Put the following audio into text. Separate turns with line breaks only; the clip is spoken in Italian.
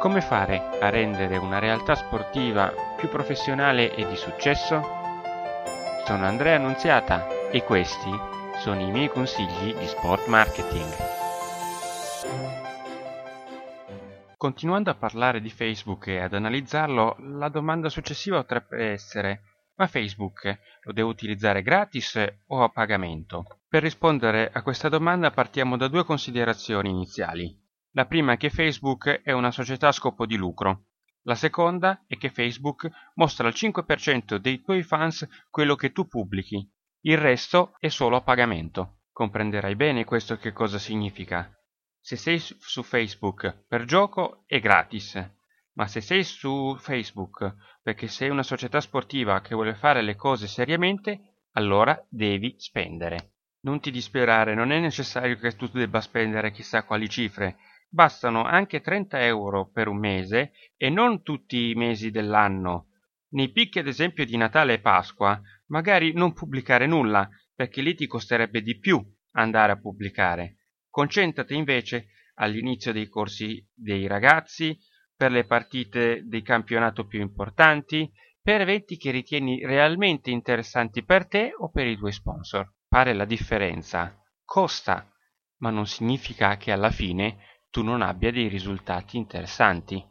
Come fare a rendere una realtà sportiva più professionale e di successo? Sono Andrea Annunziata e questi sono i miei consigli di sport marketing. Continuando a parlare di Facebook e ad analizzarlo, la domanda successiva potrebbe essere ma Facebook lo devo utilizzare gratis o a pagamento? Per rispondere a questa domanda partiamo da due considerazioni iniziali. La prima è che Facebook è una società a scopo di lucro. La seconda è che Facebook mostra al 5% dei tuoi fans quello che tu pubblichi. Il resto è solo a pagamento. Comprenderai bene questo che cosa significa. Se sei su Facebook per gioco è gratis, ma se sei su Facebook perché sei una società sportiva che vuole fare le cose seriamente, allora devi spendere. Non ti disperare, non è necessario che tu debba spendere chissà quali cifre, Bastano anche 30 euro per un mese e non tutti i mesi dell'anno. Nei picchi ad esempio di Natale e Pasqua, magari non pubblicare nulla, perché lì ti costerebbe di più andare a pubblicare. Concentrati invece all'inizio dei corsi dei ragazzi, per le partite dei campionato più importanti, per eventi che ritieni realmente interessanti per te o per i tuoi sponsor. Fare la differenza costa, ma non significa che alla fine tu non abbia dei risultati interessanti.